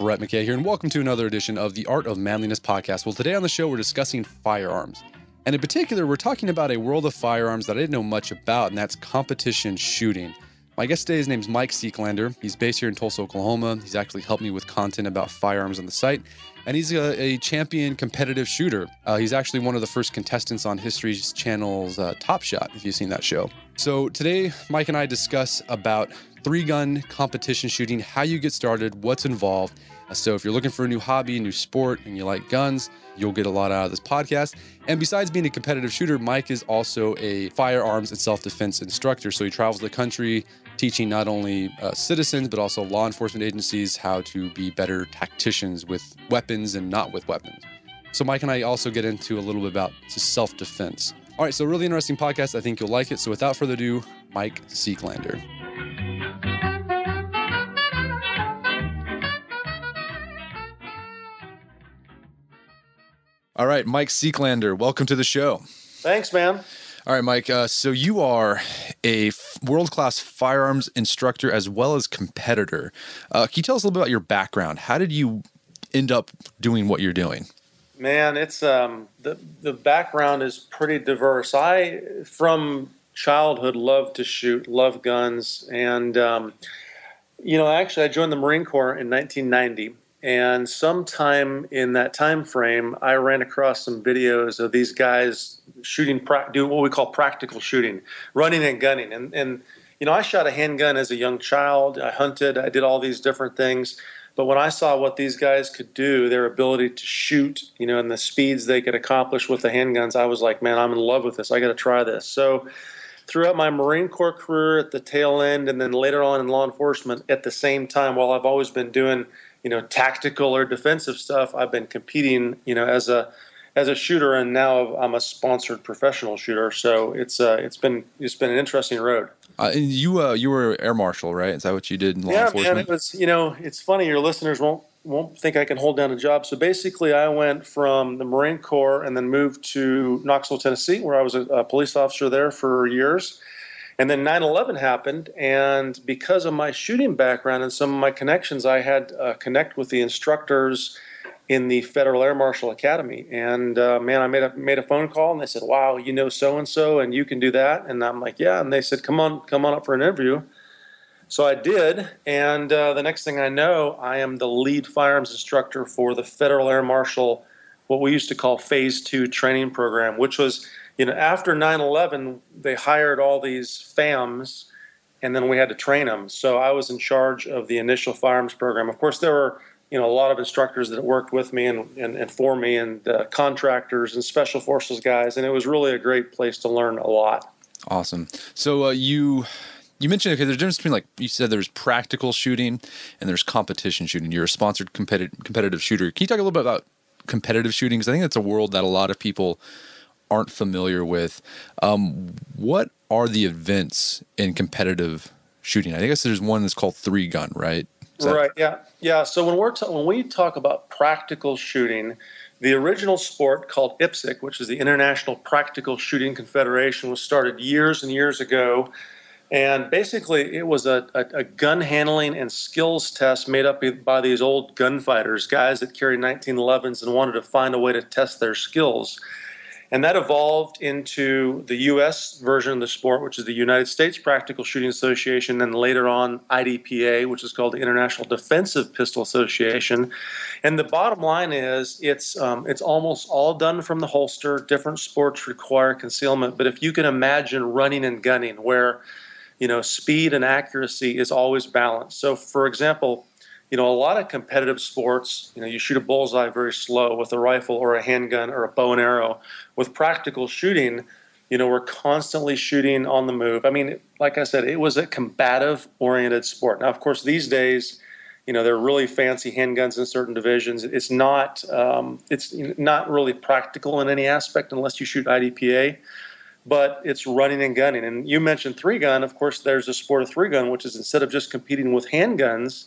Brett McKay here, and welcome to another edition of the Art of Manliness podcast. Well, today on the show, we're discussing firearms. And in particular, we're talking about a world of firearms that I didn't know much about, and that's competition shooting. My guest today, his name's Mike Seeklander. He's based here in Tulsa, Oklahoma. He's actually helped me with content about firearms on the site, and he's a, a champion competitive shooter. Uh, he's actually one of the first contestants on History Channel's uh, Top Shot, if you've seen that show. So today, Mike and I discuss about three gun competition shooting, how you get started, what's involved. Uh, so if you're looking for a new hobby, a new sport, and you like guns, you'll get a lot out of this podcast. And besides being a competitive shooter, Mike is also a firearms and self defense instructor. So he travels the country teaching not only uh, citizens, but also law enforcement agencies how to be better tacticians with weapons and not with weapons. So Mike and I also get into a little bit about self defense. All right, so really interesting podcast. I think you'll like it. So without further ado, Mike Seeklander. All right, Mike Seeklander, welcome to the show. Thanks, man. All right, Mike. Uh, so you are a f- world-class firearms instructor as well as competitor. Uh, can you tell us a little bit about your background? How did you end up doing what you're doing? Man, it's um, the the background is pretty diverse. I, from childhood, loved to shoot, love guns, and um, you know, actually, I joined the Marine Corps in 1990 and sometime in that time frame i ran across some videos of these guys shooting do what we call practical shooting running and gunning and and you know i shot a handgun as a young child i hunted i did all these different things but when i saw what these guys could do their ability to shoot you know and the speeds they could accomplish with the handguns i was like man i'm in love with this. I got to try this. So throughout my Marine Corps career at the tail end, and then later on in law enforcement at the same time, while I've always been doing you know tactical or defensive stuff. I've been competing, you know, as a as a shooter, and now I'm a sponsored professional shooter. So it's uh, it's been it's been an interesting road. Uh, and you uh, you were air marshal, right? Is that what you did in law yeah, enforcement? Yeah, man. It was you know it's funny. Your listeners won't won't think I can hold down a job. So basically, I went from the Marine Corps and then moved to Knoxville, Tennessee, where I was a, a police officer there for years. And then 9 11 happened, and because of my shooting background and some of my connections, I had uh, connect with the instructors in the Federal Air Marshal Academy. And uh, man, I made a made a phone call, and they said, "Wow, you know so and so, and you can do that." And I'm like, "Yeah." And they said, "Come on, come on up for an interview." So I did, and uh, the next thing I know, I am the lead firearms instructor for the Federal Air Marshal, what we used to call Phase Two training program, which was you know, after 9/11, they hired all these FAMs, and then we had to train them. So I was in charge of the initial firearms program. Of course, there were you know a lot of instructors that worked with me and, and, and for me, and uh, contractors and special forces guys, and it was really a great place to learn a lot. Awesome. So uh, you you mentioned okay, there's a difference between like you said there's practical shooting and there's competition shooting. You're a sponsored competitive competitive shooter. Can you talk a little bit about competitive shooting? Because I think that's a world that a lot of people aren't familiar with, um, what are the events in competitive shooting? I guess there's one that's called three gun, right? That- right. Yeah. Yeah. So when we're ta- when we talk about practical shooting, the original sport called IPSC, which is the International Practical Shooting Confederation, was started years and years ago And basically, it was a, a, a, gun handling and skills test made up by these old gunfighters, guys that carried 1911s and wanted to find a way to test their skills. And that evolved into the U.S. version of the sport, which is the United States Practical Shooting Association, and later on IDPA, which is called the International Defensive Pistol Association. And the bottom line is, it's um, it's almost all done from the holster. Different sports require concealment, but if you can imagine running and gunning, where you know speed and accuracy is always balanced. So, for example, you know, a lot of competitive sports, you know, you shoot a bullseye very slow with a rifle or a handgun or a bow and arrow. With practical shooting, you know, we're constantly shooting on the move. I mean, like I said, it was a combative oriented sport. Now, of course, these days, you know, they're really fancy handguns in certain divisions. It's not, um, it's not really practical in any aspect unless you shoot IDPA, but it's running and gunning. And you mentioned three gun. Of course, there's a sport of three gun, which is instead of just competing with handguns,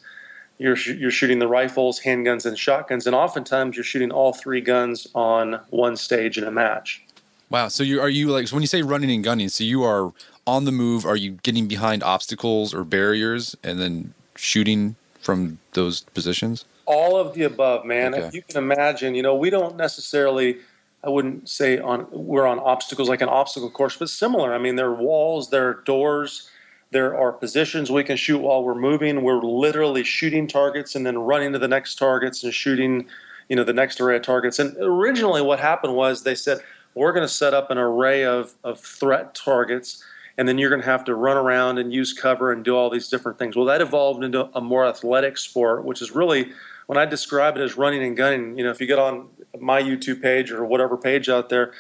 you're you're shooting the rifles, handguns, and shotguns, and oftentimes you're shooting all three guns on one stage in a match. Wow. So you are you like so when you say running and gunning? So you are on the move. Are you getting behind obstacles or barriers and then shooting from those positions? All of the above, man. Okay. If you can imagine, you know, we don't necessarily. I wouldn't say on we're on obstacles like an obstacle course, but similar. I mean, there are walls, there are doors there are positions we can shoot while we're moving. We're literally shooting targets and then running to the next targets and shooting, you know, the next array of targets. And originally, what happened was they said we're going to set up an array of of threat targets, and then you're going to have to run around and use cover and do all these different things. Well, that evolved into a more athletic sport, which is really when I describe it as running and gunning. You know, if you get on my YouTube page or whatever page out there,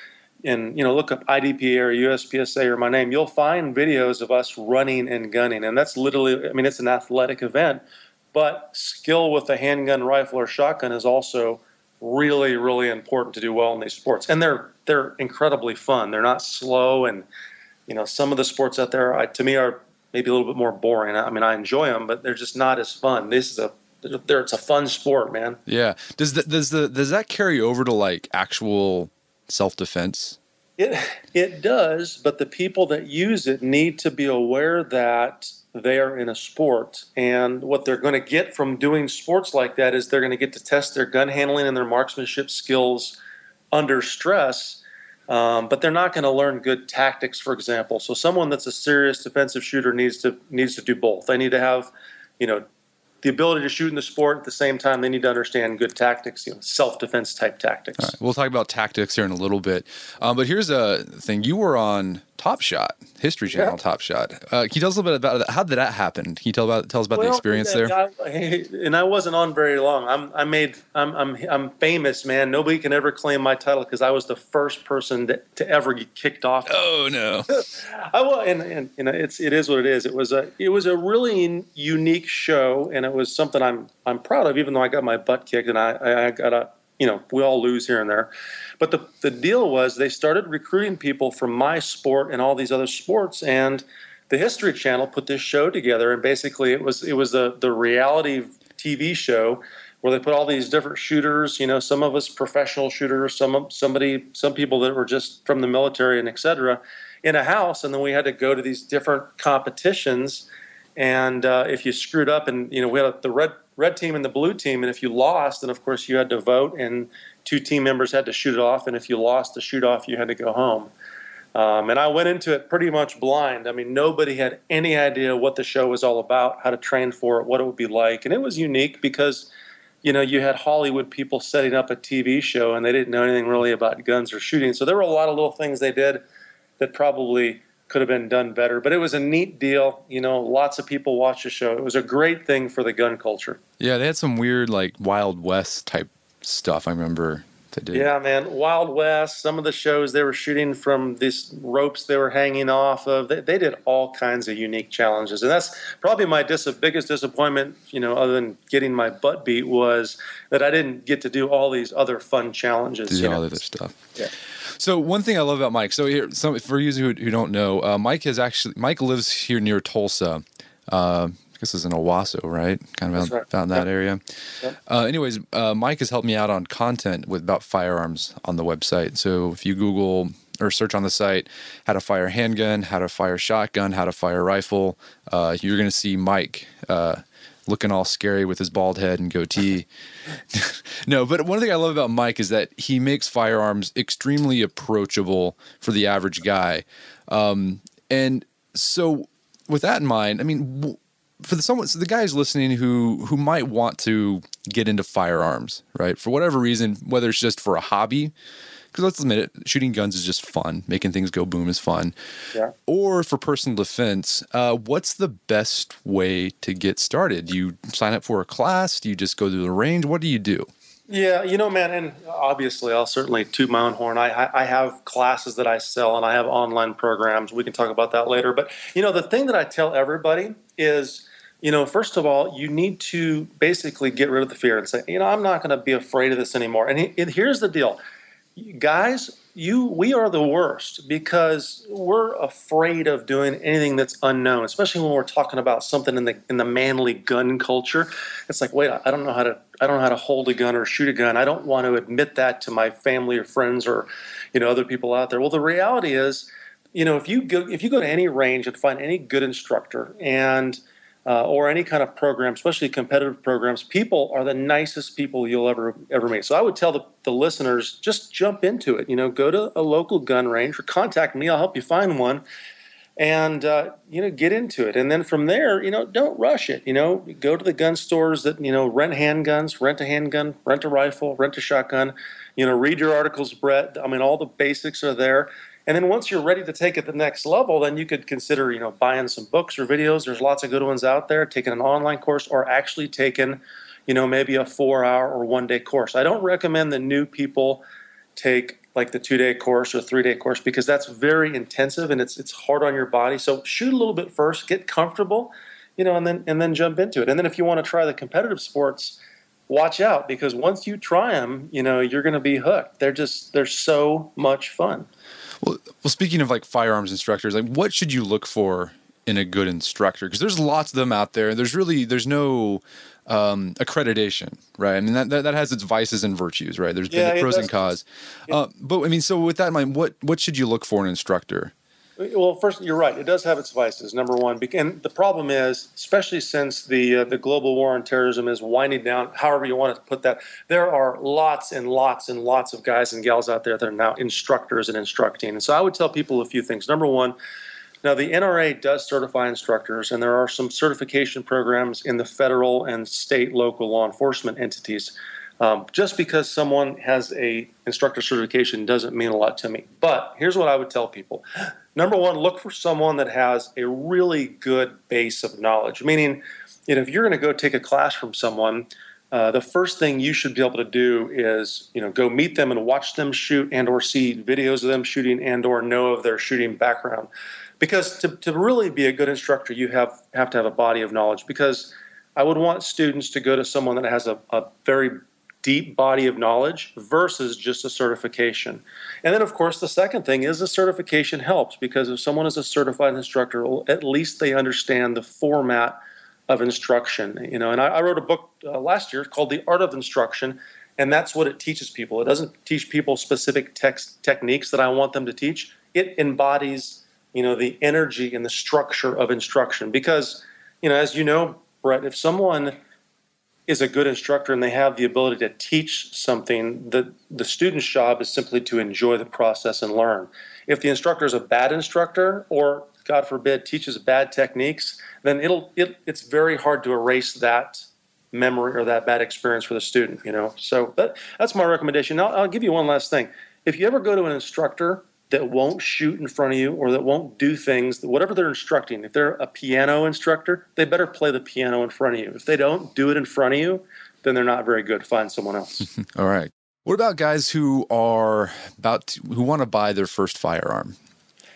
and you know look up IDPA or USPSA or my name, you'll find videos of us running and gunning, and that's literally I mean it's an athletic event, but skill with a handgun, rifle, or shotgun is also really really important to do well in these sports, and they're they're incredibly fun. They're not slow, and you know some of the sports out there I, to me are maybe a little bit more boring. I mean I enjoy them, but they're just not as fun. This is a there it's a fun sport, man. Yeah. Does the, does the does that carry over to like actual self defense? It it does, but the people that use it need to be aware that they are in a sport, and what they're going to get from doing sports like that is they're going to get to test their gun handling and their marksmanship skills under stress. Um, but they're not going to learn good tactics, for example. So someone that's a serious defensive shooter needs to needs to do both. They need to have, you know, the ability to shoot in the sport at the same time they need to understand good tactics you know self-defense type tactics. Right, we'll talk about tactics here in a little bit. Um, but here's a thing. You were on Top Shot, History Channel yeah. Top Shot. Uh, can you tell us a little bit about that? How did that happen? Can you tell about tell us about well, the experience there? I, and I wasn't on very long. I'm I made I'm I'm I'm famous, man. Nobody can ever claim my title because I was the first person to, to ever get kicked off. Oh no! I will, and, and you know it's it is what it is. It was a it was a really unique show, and it was something I'm I'm proud of. Even though I got my butt kicked, and I I got a you know we all lose here and there. But the, the deal was they started recruiting people from my sport and all these other sports. And the History Channel put this show together. And basically, it was it was the, the reality TV show where they put all these different shooters. You know, some of us professional shooters, some somebody, some people that were just from the military and etc. in a house, and then we had to go to these different competitions. And uh, if you screwed up, and you know, we had the red red team and the blue team, and if you lost, then of course you had to vote and two team members had to shoot it off, and if you lost the shoot off, you had to go home. Um, and I went into it pretty much blind. I mean, nobody had any idea what the show was all about, how to train for it, what it would be like. And it was unique because, you know, you had Hollywood people setting up a TV show and they didn't know anything really about guns or shooting. So there were a lot of little things they did that probably could have been done better. But it was a neat deal. You know, lots of people watched the show. It was a great thing for the gun culture. Yeah, they had some weird, like, Wild West type stuff. I remember they did. Yeah, man, Wild West. Some of the shows they were shooting from these ropes they were hanging off of. They, they did all kinds of unique challenges, and that's probably my dis- biggest disappointment. You know, other than getting my butt beat, was that I didn't get to do all these other fun challenges. Do all other stuff. Yeah. So one thing I love about Mike. So here, some for you who, who don't know, uh, Mike has actually Mike lives here near Tulsa. Uh, guess it's in Owasso, right? Kind of right. found that yep. area. Yep. Uh, anyways, uh, Mike has helped me out on content with about firearms on the website. So if you Google or search on the site how to fire handgun, how to fire shotgun, how to fire rifle. Uh, you're going to see Mike uh, looking all scary with his bald head and goatee. no, but one thing I love about Mike is that he makes firearms extremely approachable for the average guy. Um, and so, with that in mind, I mean, for the someone, so the guys listening who who might want to get into firearms, right? For whatever reason, whether it's just for a hobby, because let's admit it, shooting guns is just fun. Making things go boom is fun. Yeah. Or for personal defense, uh, what's the best way to get started? Do you sign up for a class? Do you just go to the range? What do you do? Yeah, you know, man, and obviously, I'll certainly toot my own horn. I, I have classes that I sell, and I have online programs. We can talk about that later. But you know, the thing that I tell everybody is you know, first of all, you need to basically get rid of the fear and say, you know, I'm not going to be afraid of this anymore. And, he, and here's the deal, guys, you we are the worst because we're afraid of doing anything that's unknown, especially when we're talking about something in the in the manly gun culture. It's like, wait, I don't know how to I don't know how to hold a gun or shoot a gun. I don't want to admit that to my family or friends or you know other people out there. Well, the reality is, you know, if you go if you go to any range and find any good instructor and uh, or any kind of program, especially competitive programs, people are the nicest people you'll ever ever meet. So I would tell the, the listeners just jump into it. You know, go to a local gun range or contact me. I'll help you find one, and uh, you know, get into it. And then from there, you know, don't rush it. You know, go to the gun stores that you know rent handguns, rent a handgun, rent a rifle, rent a shotgun. You know, read your articles, Brett. I mean, all the basics are there. And then once you're ready to take it the next level, then you could consider, you know, buying some books or videos. There's lots of good ones out there, taking an online course or actually taking, you know, maybe a four hour or one day course. I don't recommend the new people take like the two day course or three day course because that's very intensive and it's it's hard on your body. So shoot a little bit first, get comfortable, you know, and then and then jump into it. And then if you want to try the competitive sports, watch out because once you try them, you know, you're going to be hooked. They're just they're so much fun. Well, well, speaking of like firearms instructors, like what should you look for in a good instructor? Because there's lots of them out there. There's really there's no um, accreditation, right? I mean that, that, that has its vices and virtues, right? There's yeah, the pros and cons. Yeah. Uh, but I mean, so with that in mind, what what should you look for in an instructor? Well, first, you're right. It does have its vices. Number one, and the problem is, especially since the uh, the global war on terrorism is winding down. However, you want to put that, there are lots and lots and lots of guys and gals out there that are now instructors and instructing. And so, I would tell people a few things. Number one, now the NRA does certify instructors, and there are some certification programs in the federal and state, local law enforcement entities. Um, just because someone has a instructor certification doesn't mean a lot to me. But here's what I would tell people number one, look for someone that has a really good base of knowledge. Meaning, you know, if you're going to go take a class from someone, uh, the first thing you should be able to do is, you know, go meet them and watch them shoot, and or see videos of them shooting, and or know of their shooting background. Because to, to really be a good instructor, you have have to have a body of knowledge. Because I would want students to go to someone that has a, a very deep body of knowledge versus just a certification. And then, of course, the second thing is a certification helps because if someone is a certified instructor, at least they understand the format of instruction. You know, and I, I wrote a book uh, last year called The Art of Instruction, and that's what it teaches people. It doesn't teach people specific text techniques that I want them to teach. It embodies, you know, the energy and the structure of instruction because, you know, as you know, Brett, if someone is a good instructor and they have the ability to teach something, the, the student's job is simply to enjoy the process and learn. If the instructor is a bad instructor or, God forbid, teaches bad techniques, then it'll it, it's very hard to erase that memory or that bad experience for the student. You know, so that, that's my recommendation. I'll, I'll give you one last thing. If you ever go to an instructor that won't shoot in front of you or that won't do things, whatever they're instructing, if they're a piano instructor, they better play the piano in front of you. If they don't do it in front of you, then they're not very good. Find someone else. All right. What about guys who are about to, who want to buy their first firearm?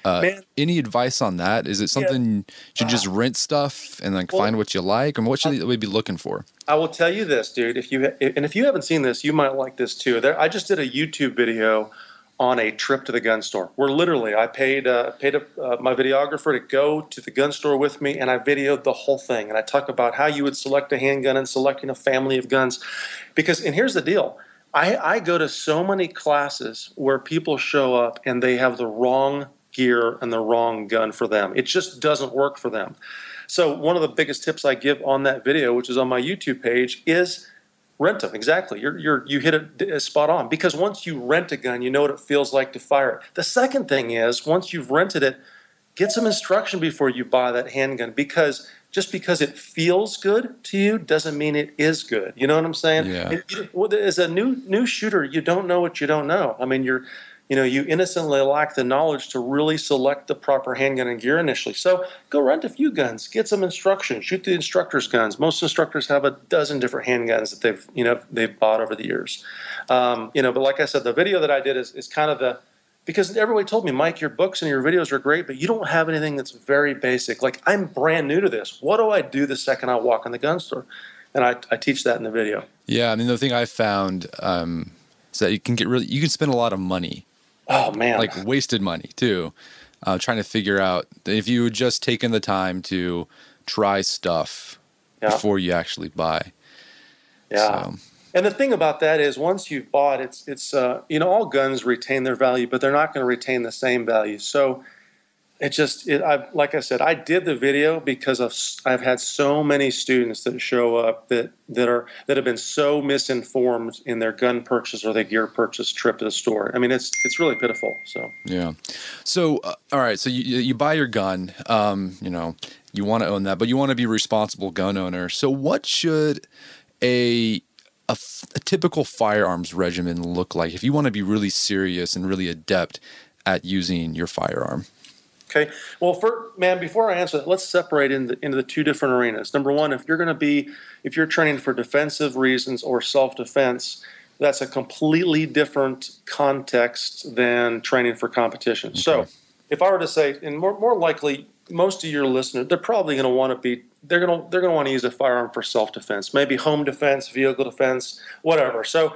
Uh, Man, any advice on that? Is it something yeah. you just rent stuff and like well, find what you like, or what should we be looking for? I will tell you this, dude. If you and if you haven't seen this, you might like this too. There, I just did a YouTube video on a trip to the gun store. Where literally, I paid uh, paid a, uh, my videographer to go to the gun store with me, and I videoed the whole thing. And I talk about how you would select a handgun and selecting a family of guns, because and here's the deal. I, I go to so many classes where people show up and they have the wrong gear and the wrong gun for them. It just doesn't work for them. So one of the biggest tips I give on that video, which is on my YouTube page, is rent them. Exactly, you're, you're you hit it uh, spot on. Because once you rent a gun, you know what it feels like to fire it. The second thing is once you've rented it, get some instruction before you buy that handgun because just because it feels good to you doesn't mean it is good. You know what I'm saying? Yeah. It, as a new new shooter, you don't know what you don't know. I mean, you're you know, you innocently lack the knowledge to really select the proper handgun and gear initially. So go rent a few guns, get some instruction, shoot the instructor's guns. Most instructors have a dozen different handguns that they've, you know, they've bought over the years. Um, you know, but like I said, the video that I did is, is kind of the, because everybody told me, Mike, your books and your videos are great, but you don't have anything that's very basic. Like I'm brand new to this. What do I do the second I walk in the gun store? And I, I teach that in the video. Yeah, I mean the thing I found um, is that you can get really you can spend a lot of money Oh man, like wasted money too. Uh, trying to figure out if you had just taken the time to try stuff yeah. before you actually buy. Yeah. So. And the thing about that is, once you've bought, it's it's uh, you know all guns retain their value, but they're not going to retain the same value. So it just it, I, like I said, I did the video because of I've had so many students that show up that that are that have been so misinformed in their gun purchase or their gear purchase trip to the store. I mean, it's it's really pitiful. So yeah. So uh, all right, so you you buy your gun, um, you know, you want to own that, but you want to be responsible gun owner. So what should a typical firearms regimen look like if you want to be really serious and really adept at using your firearm? Okay. Well, for man, before I answer that, let's separate into, into the two different arenas. Number one, if you're going to be, if you're training for defensive reasons or self-defense, that's a completely different context than training for competition. Okay. So, if I were to say, and more more likely, most of your listeners, they're probably going to want to be, they're going to they're going to want to use a firearm for self-defense, maybe home defense, vehicle defense, whatever. So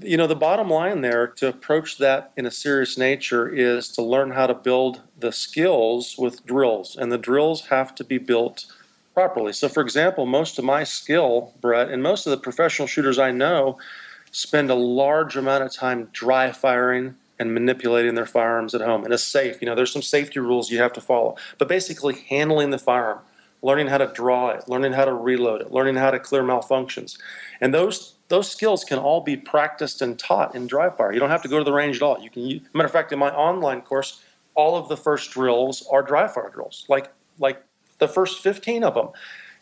you know, the bottom line there to approach that in a serious nature is to learn how to build the skills with drills, and the drills have to be built properly. So, for example, most of my skill, Brett, and most of the professional shooters I know spend a large amount of time dry firing and manipulating their firearms at home in a safe. You know, there's some safety rules you have to follow, but basically handling the firearm, learning how to draw it, learning how to reload it, learning how to clear malfunctions. And those those skills can all be practiced and taught in dry fire. You don't have to go to the range at all. You can. use, matter of fact, in my online course, all of the first drills are dry fire drills, like like the first 15 of them.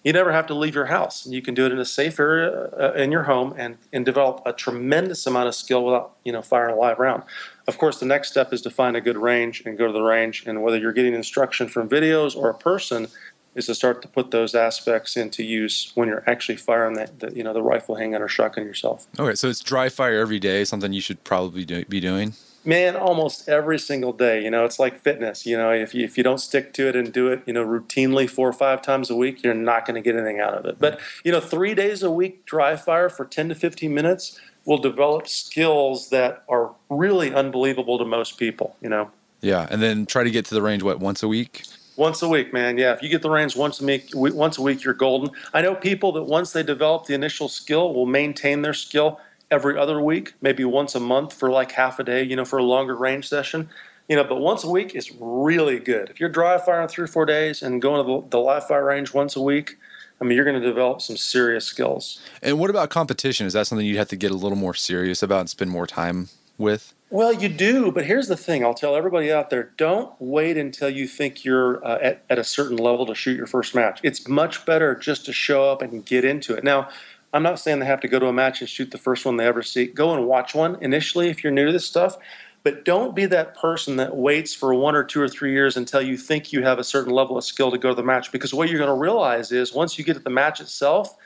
You never have to leave your house. You can do it in a safe area uh, in your home and, and develop a tremendous amount of skill without you know firing a live round. Of course, the next step is to find a good range and go to the range. And whether you're getting instruction from videos or a person, is to start to put those aspects into use when you're actually firing that, the, you know, the rifle handgun or shotgun yourself. Okay, so it's dry fire every day, something you should probably do, be doing. Man, almost every single day. You know, it's like fitness. You know, if you if you don't stick to it and do it, you know, routinely four or five times a week, you're not going to get anything out of it. But you know, three days a week dry fire for ten to fifteen minutes will develop skills that are really unbelievable to most people. You know. Yeah, and then try to get to the range what once a week. Once a week, man. Yeah, if you get the range once a week, once a week, you're golden. I know people that once they develop the initial skill will maintain their skill every other week, maybe once a month for like half a day, you know, for a longer range session. You know, but once a week is really good. If you're dry firing three or four days and going to the, the live fire range once a week, I mean, you're going to develop some serious skills. And what about competition? Is that something you'd have to get a little more serious about and spend more time with? Well, you do, but here's the thing. I'll tell everybody out there: don't wait until you think you're uh, at, at a certain level to shoot your first match. It's much better just to show up and get into it. Now, I'm not saying they have to go to a match and shoot the first one they ever see. Go and watch one initially if you're new to this stuff, but don't be that person that waits for one or two or three years until you think you have a certain level of skill to go to the match. Because what you're going to realize is once you get to the match itself,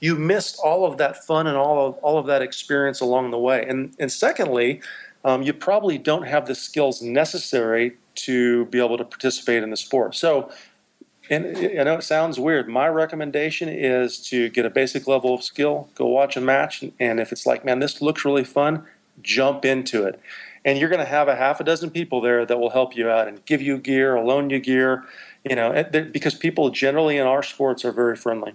you missed all of that fun and all of all of that experience along the way. And and secondly um, you probably don't have the skills necessary to be able to participate in the sport. So, and I know it sounds weird. My recommendation is to get a basic level of skill, go watch a match, and if it's like, man, this looks really fun, jump into it. And you're going to have a half a dozen people there that will help you out and give you gear, loan you gear, you know, because people generally in our sports are very friendly.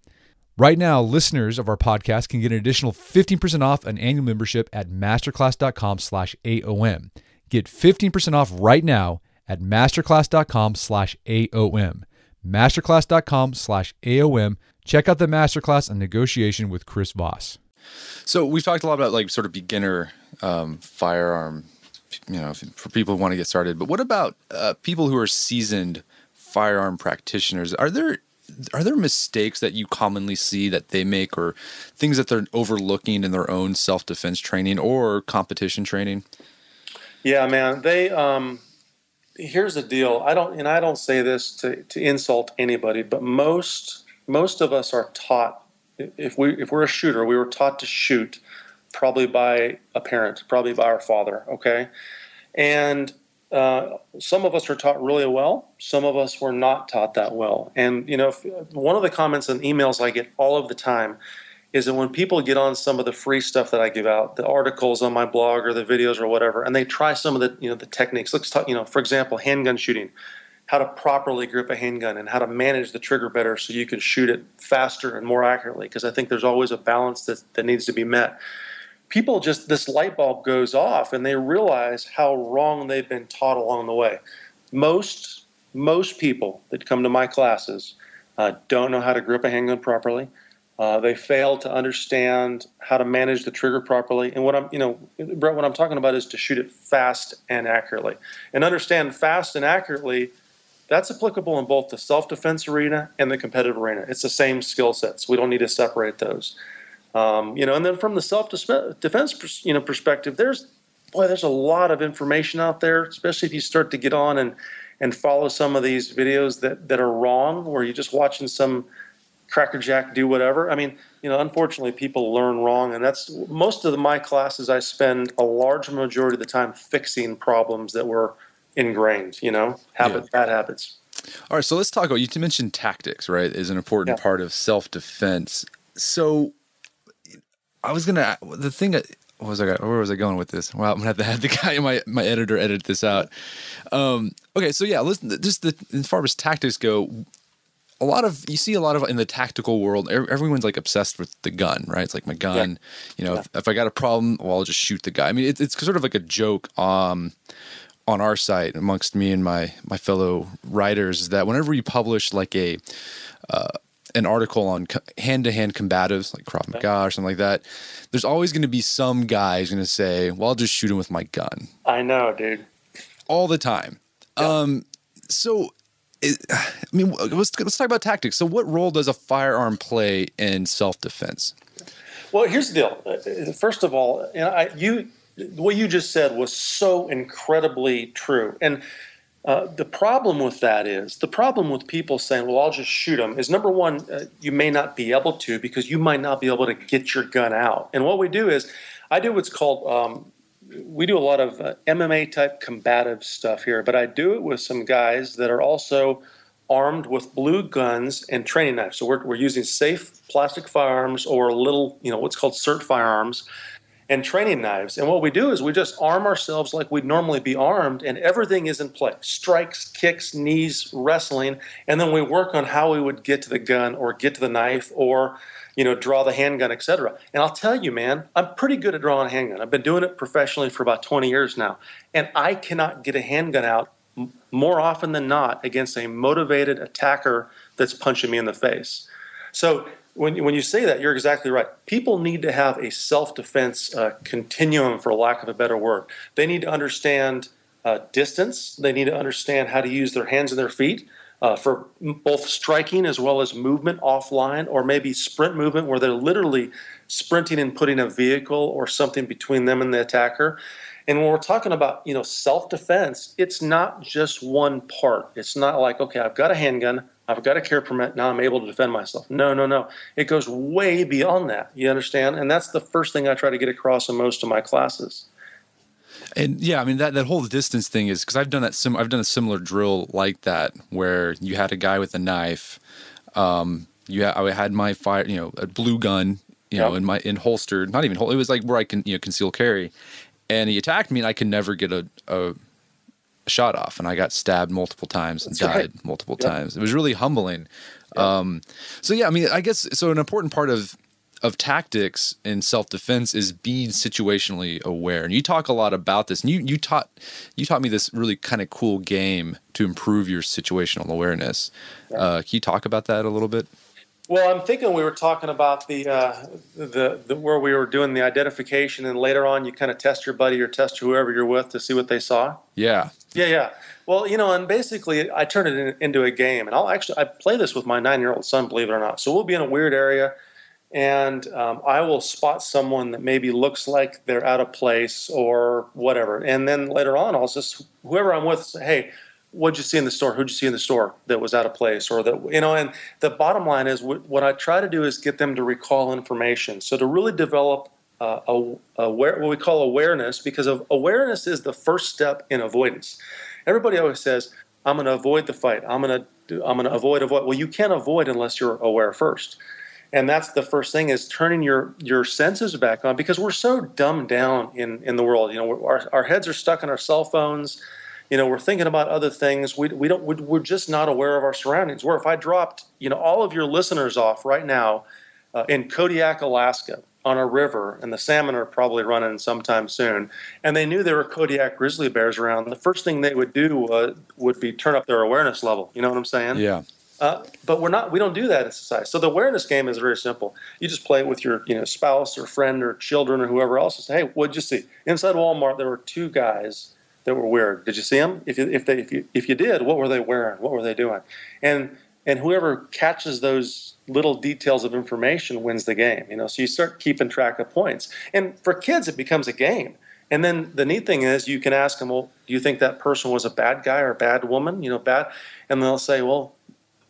Right now, listeners of our podcast can get an additional 15% off an annual membership at masterclass.com slash AOM. Get 15% off right now at masterclass.com slash AOM. Masterclass.com slash AOM check out the masterclass on negotiation with Chris Voss. So we've talked a lot about like sort of beginner um, firearm, you know, for people who want to get started. But what about uh, people who are seasoned firearm practitioners? Are there are there mistakes that you commonly see that they make, or things that they're overlooking in their own self defense training or competition training? Yeah, man. They um, here's the deal. I don't, and I don't say this to to insult anybody, but most most of us are taught if we if we're a shooter, we were taught to shoot probably by a parent, probably by our father, okay? And uh, some of us are taught really well. Some of us were not taught that well. And you know, if, one of the comments and emails I get all of the time is that when people get on some of the free stuff that I give out, the articles on my blog or the videos or whatever, and they try some of the you know the techniques. Let's talk, you know, for example, handgun shooting, how to properly grip a handgun and how to manage the trigger better so you can shoot it faster and more accurately. Because I think there's always a balance that, that needs to be met. People just this light bulb goes off and they realize how wrong they've been taught along the way. Most most people that come to my classes uh, don't know how to grip a handgun properly uh, they fail to understand how to manage the trigger properly. And what I'm, you know, Brett, what I'm talking about is to shoot it fast and accurately. And understand fast and accurately, that's applicable in both the self-defense arena and the competitive arena. It's the same skill sets. We don't need to separate those. Um, you know, and then from the self-defense, you know, perspective, there's boy, there's a lot of information out there, especially if you start to get on and and follow some of these videos that that are wrong, where you're just watching some crackerjack do whatever. I mean, you know, unfortunately, people learn wrong, and that's most of the, my classes. I spend a large majority of the time fixing problems that were ingrained. You know, habit, yeah. bad habits. All right, so let's talk about. You mentioned tactics, right? Is an important yeah. part of self defense. So, I was gonna the thing. What was I? Where was I going with this? Well, I'm gonna have to have the guy, my my editor, edit this out. Um, okay, so yeah, listen. Just the as far as tactics go, a lot of you see a lot of in the tactical world everyone's like obsessed with the gun right it's like my gun yeah. you know yeah. if, if, i got a problem well i'll just shoot the guy i mean it's, it's sort of like a joke um, on our site amongst me and my my fellow writers that whenever you publish like a uh, an article on hand-to-hand combatives like Krav Maga or something like that, there's always going to be some guy who's going to say, "Well, I'll just shoot him with my gun." I know, dude. All the time. Yeah. Um, so I mean, let's, let's talk about tactics. So, what role does a firearm play in self defense? Well, here's the deal. Uh, first of all, you, know, I, you what you just said was so incredibly true. And uh, the problem with that is the problem with people saying, "Well, I'll just shoot them." Is number one, uh, you may not be able to because you might not be able to get your gun out. And what we do is, I do what's called um, we do a lot of uh, MMA type combative stuff here, but I do it with some guys that are also armed with blue guns and training knives. So we're, we're using safe plastic firearms or little, you know, what's called SIRT firearms and training knives. And what we do is we just arm ourselves like we'd normally be armed, and everything is in place strikes, kicks, knees, wrestling. And then we work on how we would get to the gun or get to the knife or you know, draw the handgun, etc. And I'll tell you, man, I'm pretty good at drawing a handgun. I've been doing it professionally for about 20 years now, and I cannot get a handgun out more often than not against a motivated attacker that's punching me in the face. So when, when you say that, you're exactly right. People need to have a self defense uh, continuum, for lack of a better word. They need to understand uh, distance, they need to understand how to use their hands and their feet uh, for both striking as well as movement offline, or maybe sprint movement where they're literally sprinting and putting a vehicle or something between them and the attacker. And when we're talking about you know self defense, it's not just one part. It's not like okay, I've got a handgun, I've got a care permit, now I'm able to defend myself. No, no, no. It goes way beyond that. You understand? And that's the first thing I try to get across in most of my classes. And yeah, I mean that that whole distance thing is because I've done that. Sim- I've done a similar drill like that where you had a guy with a knife. Um, you ha- I had my fire, you know, a blue gun, you yep. know, in my in holstered. Not even hold. It was like where I can you know conceal carry, and he attacked me, and I could never get a, a shot off, and I got stabbed multiple times and That's died right. multiple yep. times. It was really humbling. Yep. Um, so yeah, I mean, I guess so. An important part of of tactics in self defense is being situationally aware. And you talk a lot about this. And you you taught you taught me this really kind of cool game to improve your situational awareness. Uh, can you talk about that a little bit? Well, I'm thinking we were talking about the, uh, the, the where we were doing the identification, and later on you kind of test your buddy or test whoever you're with to see what they saw. Yeah. Yeah, yeah. Well, you know, and basically I turn it in, into a game, and I'll actually I play this with my nine year old son, believe it or not. So we'll be in a weird area and um, I will spot someone that maybe looks like they're out of place or whatever. And then later on, I'll just whoever I'm with say, "Hey, what'd you see in the store? Who'd you see in the store that was out of place?" Or that you know. And the bottom line is, what I try to do is get them to recall information. So to really develop uh, aware, what we call awareness, because of awareness is the first step in avoidance. Everybody always says, "I'm going to avoid the fight. I'm going to I'm going to avoid avoid." Well, you can't avoid unless you're aware first and that's the first thing is turning your your senses back on because we're so dumbed down in in the world you know our, our heads are stuck in our cell phones you know we're thinking about other things we, we don't we're just not aware of our surroundings where if i dropped you know all of your listeners off right now uh, in kodiak alaska on a river and the salmon are probably running sometime soon and they knew there were kodiak grizzly bears around the first thing they would do uh, would be turn up their awareness level you know what i'm saying yeah uh, but we're not. We don't do that in society. So the awareness game is very simple. You just play it with your, you know, spouse or friend or children or whoever else. And say, hey, what'd you see inside Walmart? There were two guys that were weird. Did you see them? If you, if they, if you, if you did, what were they wearing? What were they doing? And and whoever catches those little details of information wins the game. You know, so you start keeping track of points. And for kids, it becomes a game. And then the neat thing is, you can ask them, well, do you think that person was a bad guy or a bad woman? You know, bad. And they'll say, well,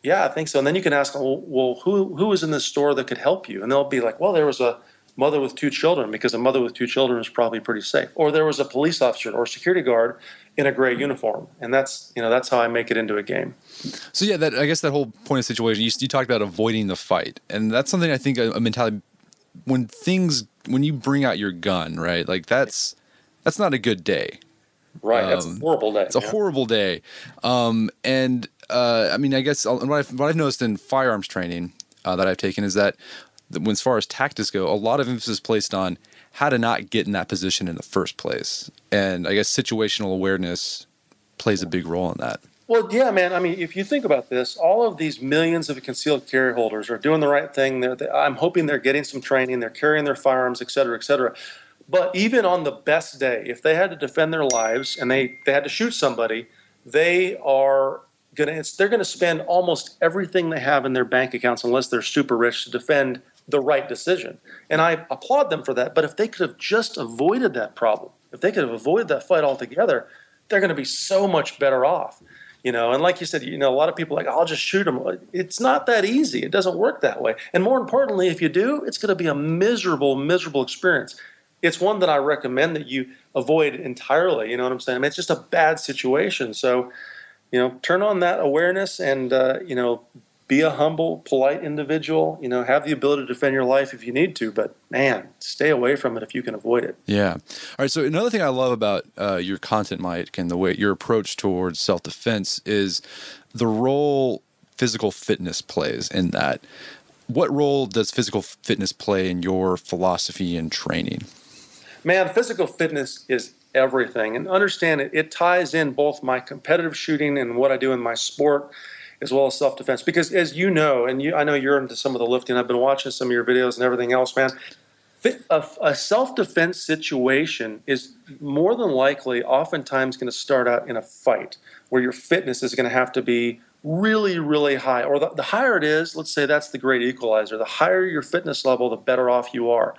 yeah, I think so. And then you can ask, well, well, who who was in the store that could help you? And they'll be like, well, there was a mother with two children because a mother with two children is probably pretty safe. Or there was a police officer or security guard in a gray uniform, and that's you know that's how I make it into a game. So yeah, that I guess that whole point of situation you, you talked about avoiding the fight, and that's something I think a, a mentality when things when you bring out your gun, right? Like that's that's not a good day. Right, um, that's a um, horrible day. It's a horrible day, um, and uh, I mean, I guess what I've, what I've noticed in firearms training uh, that I've taken is that when, as far as tactics go, a lot of emphasis placed on how to not get in that position in the first place, and I guess situational awareness plays a big role in that. Well, yeah, man. I mean, if you think about this, all of these millions of concealed carry holders are doing the right thing. They, I'm hoping they're getting some training. They're carrying their firearms, et cetera, et cetera. But even on the best day, if they had to defend their lives and they, they had to shoot somebody, they are to they're to spend almost everything they have in their bank accounts unless they're super rich to defend the right decision. And I applaud them for that. But if they could have just avoided that problem, if they could have avoided that fight altogether, they're going to be so much better off. You know, and like you said, you know, a lot of people like, I'll just shoot them. It's not that easy. It doesn't work that way. And more importantly, if you do, it's going to be a miserable, miserable experience. It's one that I recommend that you avoid entirely. You know what I'm saying? I mean, it's just a bad situation. So, you know, turn on that awareness and, uh, you know, be a humble, polite individual. You know, have the ability to defend your life if you need to, but man, stay away from it if you can avoid it. Yeah. All right. So another thing I love about uh, your content, Mike, and the way your approach towards self defense is the role physical fitness plays in that. What role does physical fitness play in your philosophy and training? Man, physical fitness is everything. And understand it, it ties in both my competitive shooting and what I do in my sport as well as self defense. Because as you know, and you, I know you're into some of the lifting, I've been watching some of your videos and everything else, man. A, a self defense situation is more than likely, oftentimes, going to start out in a fight where your fitness is going to have to be really, really high. Or the, the higher it is, let's say that's the great equalizer. The higher your fitness level, the better off you are.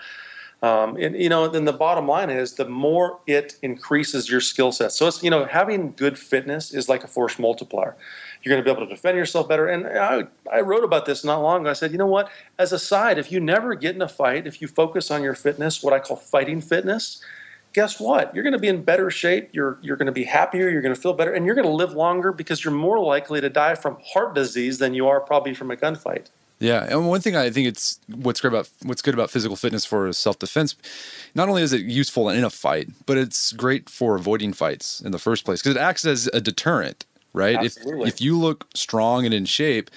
Um, and you know, then the bottom line is the more it increases your skill set. So it's you know, having good fitness is like a force multiplier. You're going to be able to defend yourself better. And I, I wrote about this not long ago. I said, you know what? As a side, if you never get in a fight, if you focus on your fitness, what I call fighting fitness, guess what? You're going to be in better shape. You're you're going to be happier. You're going to feel better, and you're going to live longer because you're more likely to die from heart disease than you are probably from a gunfight. Yeah, and one thing I think it's what's great about what's good about physical fitness for self defense. Not only is it useful in a fight, but it's great for avoiding fights in the first place because it acts as a deterrent, right? Absolutely. If if you look strong and in shape,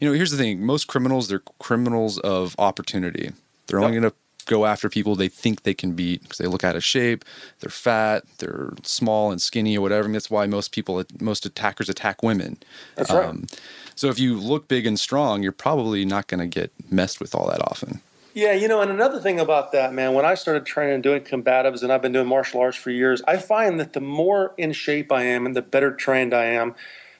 you know, here's the thing: most criminals they're criminals of opportunity. They're only going to go after people they think they can beat because they look out of shape, they're fat, they're small and skinny or whatever. And that's why most people, most attackers attack women. That's right. Um, so if you look big and strong, you're probably not going to get messed with all that often. Yeah, you know, and another thing about that, man, when I started training and doing combatives, and I've been doing martial arts for years, I find that the more in shape I am and the better trained I am,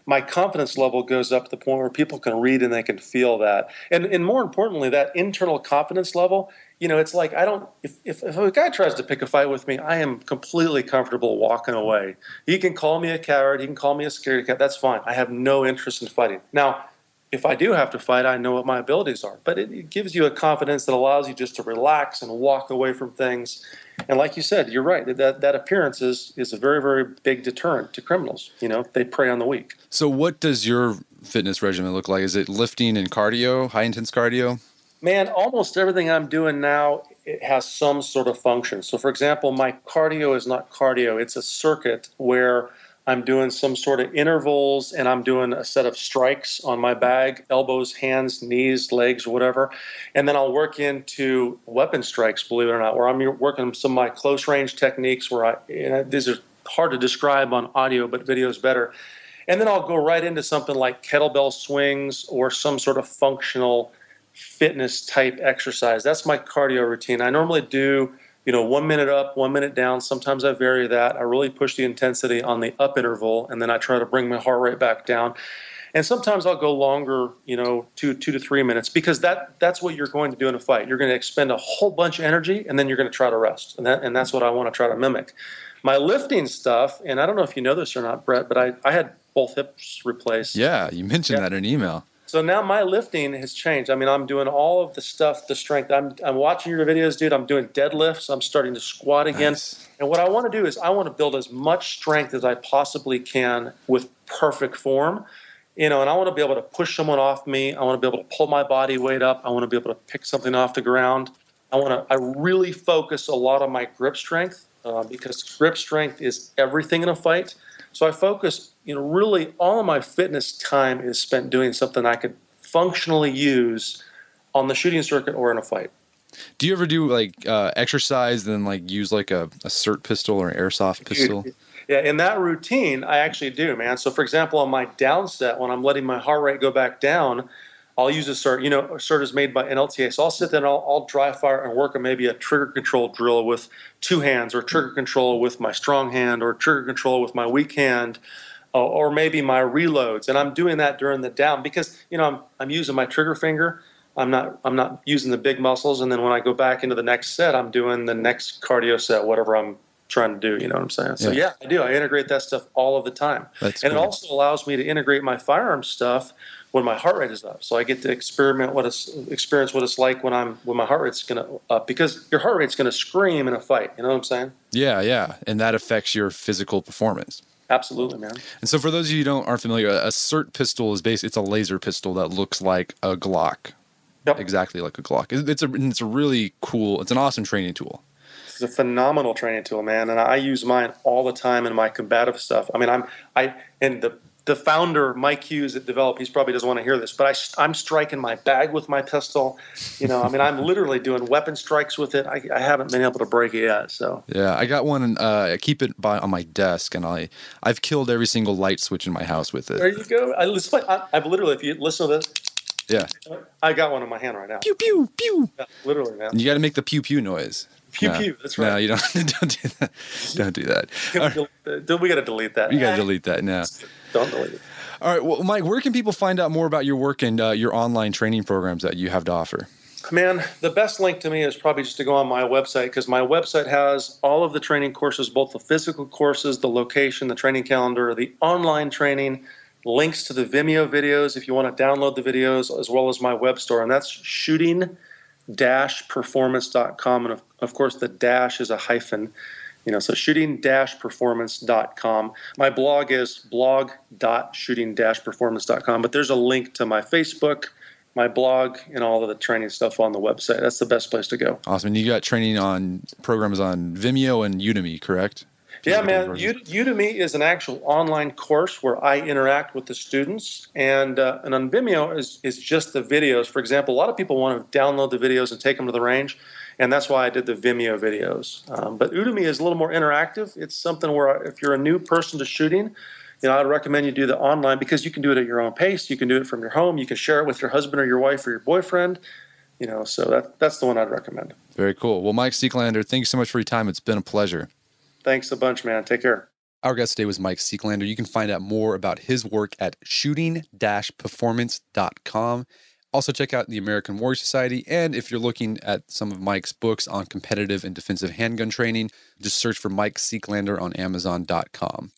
my confidence level goes up to the point where people can read and they can feel that. And, and more importantly, that internal confidence level, you know, it's like I don't, if, if, if a guy tries to pick a fight with me, I am completely comfortable walking away. He can call me a coward, he can call me a scaredy cat, that's fine. I have no interest in fighting. Now, if I do have to fight, I know what my abilities are. But it, it, gives you a confidence that allows you just to relax and walk away from things. And like you said, you're right. That that appearance is is a very very big deterrent to criminals. You know, they prey on the weak. So, what does your fitness regimen look like? Is it lifting and cardio, high intense cardio? Man, almost everything I'm doing now it has some sort of function. So, for example, my cardio is not cardio; it's a circuit where I'm doing some sort of intervals and I'm doing a set of strikes on my bag elbows, hands, knees, legs, whatever. And then I'll work into weapon strikes, believe it or not, where I'm working some of my close range techniques where I, you know, these are hard to describe on audio, but video is better. And then I'll go right into something like kettlebell swings or some sort of functional fitness type exercise. That's my cardio routine. I normally do you know, one minute up, one minute down. Sometimes I vary that. I really push the intensity on the up interval, and then I try to bring my heart rate back down. And sometimes I'll go longer, you know, two two to three minutes, because that that's what you're going to do in a fight. You're going to expend a whole bunch of energy, and then you're going to try to rest, and that and that's what I want to try to mimic. My lifting stuff, and I don't know if you know this or not, Brett, but I I had both hips replaced. Yeah, you mentioned yeah. that in email. So now my lifting has changed. I mean, I'm doing all of the stuff, the strength. I'm, I'm watching your videos, dude. I'm doing deadlifts. I'm starting to squat again. Nice. And what I want to do is I want to build as much strength as I possibly can with perfect form. You know, and I want to be able to push someone off me. I want to be able to pull my body weight up. I want to be able to pick something off the ground. I want to. I really focus a lot on my grip strength uh, because grip strength is everything in a fight. So I focus, you know, really all of my fitness time is spent doing something I could functionally use on the shooting circuit or in a fight. Do you ever do like uh, exercise, then like use like a, a SIRT pistol or an airsoft pistol? Yeah, in that routine, I actually do, man. So, for example, on my down set, when I'm letting my heart rate go back down, I'll use a SIRT. You know, a SIRT is made by NLTA. So I'll sit there and I'll, I'll dry fire and work on maybe a trigger control drill with two hands, or trigger control with my strong hand, or trigger control with my weak hand, or maybe my reloads. And I'm doing that during the down because you know I'm I'm using my trigger finger. I'm not I'm not using the big muscles. And then when I go back into the next set, I'm doing the next cardio set, whatever I'm trying to do. You know what I'm saying? So yeah, yeah I do. I integrate that stuff all of the time, That's and cool. it also allows me to integrate my firearm stuff when my heart rate is up. So I get to experiment what it's experience what it's like when I'm when my heart rate's going to up because your heart rate's going to scream in a fight. You know what I'm saying? Yeah, yeah, and that affects your physical performance. Absolutely, man. And so, for those of you who don't aren't familiar, a SIRT pistol is based. It's a laser pistol that looks like a Glock. Yep. Exactly like a Glock. It's a it's a really cool. It's an awesome training tool. It's a phenomenal training tool, man, and I use mine all the time in my combative stuff. I mean, I'm I and the the founder, Mike Hughes, that developed, he probably doesn't want to hear this, but I, I'm striking my bag with my pistol. You know, I mean, I'm literally doing weapon strikes with it. I, I haven't been able to break it yet. So yeah, I got one. Uh, I keep it by on my desk, and I I've killed every single light switch in my house with it. There you go. I, I, I've literally, if you listen to this, yeah, I got one in my hand right now. Pew pew pew. Yeah, literally, man. You got to make the pew pew noise. Pew no, pew. That's right. No, you don't. don't do that. Don't do that. Right. We got to delete that. You got to delete that now. Don't delete it. All right. Well, Mike, where can people find out more about your work and uh, your online training programs that you have to offer? Man, the best link to me is probably just to go on my website because my website has all of the training courses, both the physical courses, the location, the training calendar, the online training, links to the Vimeo videos if you want to download the videos, as well as my web store. And that's shooting performance.com. And of, of course, the dash is a hyphen. You know, so shooting-performance.com. My blog is blog.shooting-performance.com, but there's a link to my Facebook, my blog, and all of the training stuff on the website. That's the best place to go. Awesome. And you got training on programs on Vimeo and Udemy, correct? Yeah, man. Udemy is an actual online course where I interact with the students, and uh, and on Vimeo is is just the videos. For example, a lot of people want to download the videos and take them to the range and that's why I did the Vimeo videos. Um, but Udemy is a little more interactive. It's something where if you're a new person to shooting, you know, I'd recommend you do the online because you can do it at your own pace. You can do it from your home. You can share it with your husband or your wife or your boyfriend. You know, so that that's the one I'd recommend. Very cool. Well, Mike Seeklander, thank you so much for your time. It's been a pleasure. Thanks a bunch, man. Take care. Our guest today was Mike Seeklander. You can find out more about his work at shooting-performance.com. Also, check out the American Warrior Society. And if you're looking at some of Mike's books on competitive and defensive handgun training, just search for Mike Seeklander on Amazon.com.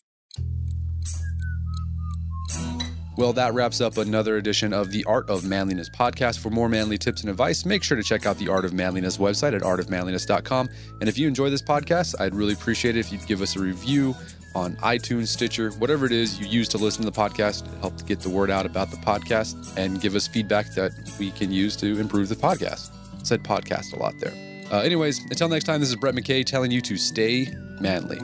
Well, that wraps up another edition of the Art of Manliness podcast. For more manly tips and advice, make sure to check out the Art of Manliness website at artofmanliness.com. And if you enjoy this podcast, I'd really appreciate it if you'd give us a review on iTunes, Stitcher, whatever it is you use to listen to the podcast, help get the word out about the podcast and give us feedback that we can use to improve the podcast. said podcast a lot there. Uh, anyways, until next time, this is Brett McKay telling you to stay manly.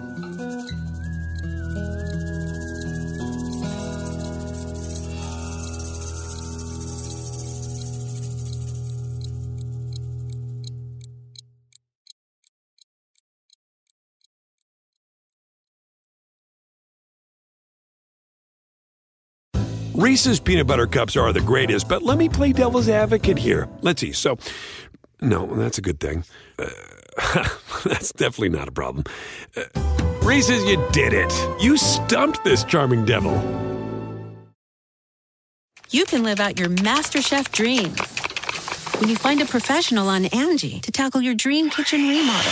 Reese's peanut butter cups are the greatest, but let me play devil's advocate here. Let's see. So, no, that's a good thing. Uh, that's definitely not a problem. Uh, Reese's, you did it. You stumped this charming devil. You can live out your MasterChef dreams when you find a professional on Angie to tackle your dream kitchen remodel.